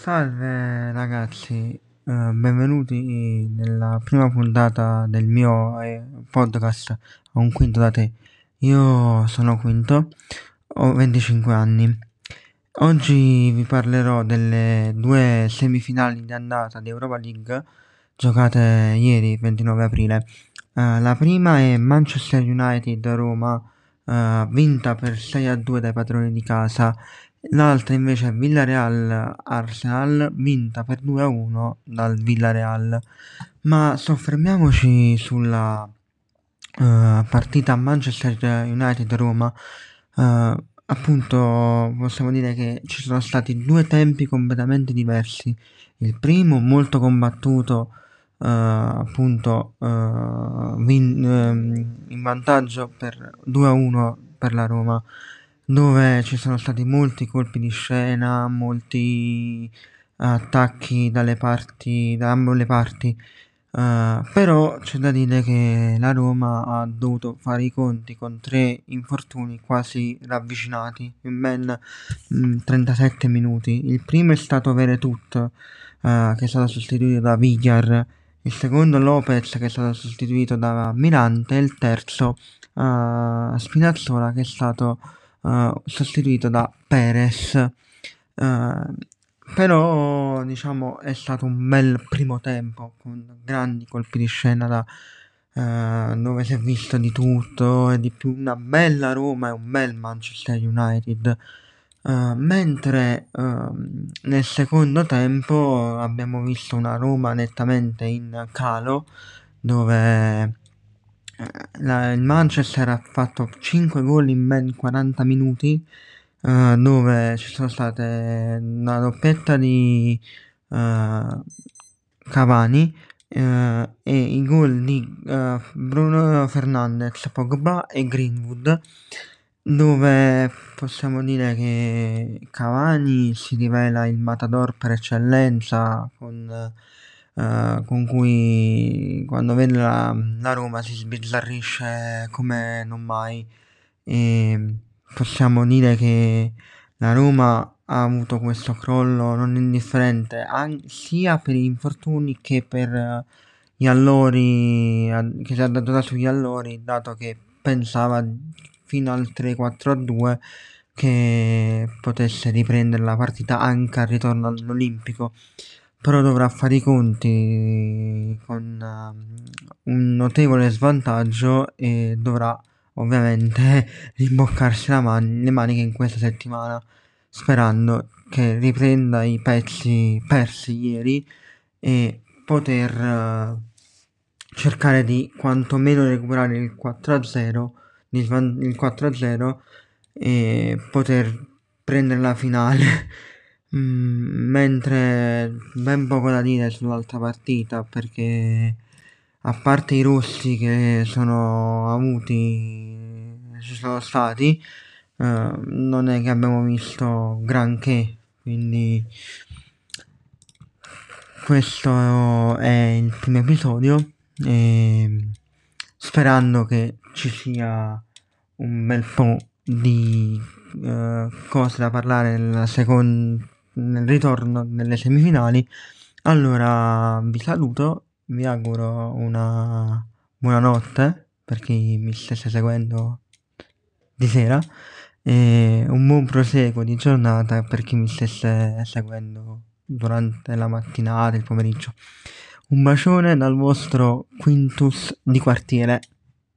Salve ragazzi, eh, benvenuti nella prima puntata del mio eh, podcast un quinto da te. Io sono Quinto, ho 25 anni. Oggi vi parlerò delle due semifinali di andata di Europa League giocate ieri, 29 aprile. Eh, la prima è Manchester United Roma, eh, vinta per 6 a 2 dai padroni di casa L'altra invece è Villarreal-Arsenal, vinta per 2-1 dal Villarreal. Ma soffermiamoci sulla uh, partita Manchester United-Roma. Uh, appunto, possiamo dire che ci sono stati due tempi completamente diversi. Il primo molto combattuto, uh, appunto, vin- ehm, in vantaggio per 2-1 per la Roma dove ci sono stati molti colpi di scena, molti attacchi dalle parti, da ambo le parti. Uh, però c'è da dire che la Roma ha dovuto fare i conti con tre infortuni quasi ravvicinati in ben mh, mm, 37 minuti. Il primo è stato Veretut, uh, che è stato sostituito da Vigar, il secondo Lopez, che è stato sostituito da Mirante, e il terzo uh, Spinazzola, che è stato uh, sostituito da Perez. Uh, però diciamo è stato un bel primo tempo con grandi colpi di scena da, uh, dove si è visto di tutto e di più una bella Roma e un bel Manchester United uh, mentre uh, nel secondo tempo abbiamo visto una Roma nettamente in calo dove la, il Manchester ha fatto 5 gol in ben 40 minuti, uh, dove ci sono state una doppietta di uh, Cavani uh, e i gol di Bruno Fernandez, Pogba e Greenwood, dove possiamo dire che Cavani si rivela il matador per eccellenza con eh, con cui quando vede la, la Roma si sbizzarrisce come non mai. E possiamo dire che la Roma ha avuto questo crollo non indifferente an- sia per gli infortuni che per gli allori che si è dato sugli allori dato che pensava fino al 3-4-2 che potesse riprendere la partita anche al ritorno all'Olimpico però dovrà fare i conti con uh, un notevole svantaggio e dovrà ovviamente rimboccarsi man- le maniche in questa settimana sperando che riprenda i pezzi persi ieri e poter uh, cercare di quantomeno recuperare il 4-0 il 4-0 e poter prendere la finale Mm, mentre ben poco da dire sull'altra partita perché a parte i rossi che sono avuti, ci sono stati, eh, non è che abbiamo visto granché, quindi questo è il primo episodio e sperando che ci sia un bel po' di uh, cose da parlare nella seconda nel ritorno nelle semifinali. Allora vi saluto, vi auguro una buonanotte per chi mi stesse seguendo di sera e un buon proseguo di giornata per chi mi stesse seguendo durante la mattinata, il pomeriggio. Un bacione dal vostro Quintus di quartiere.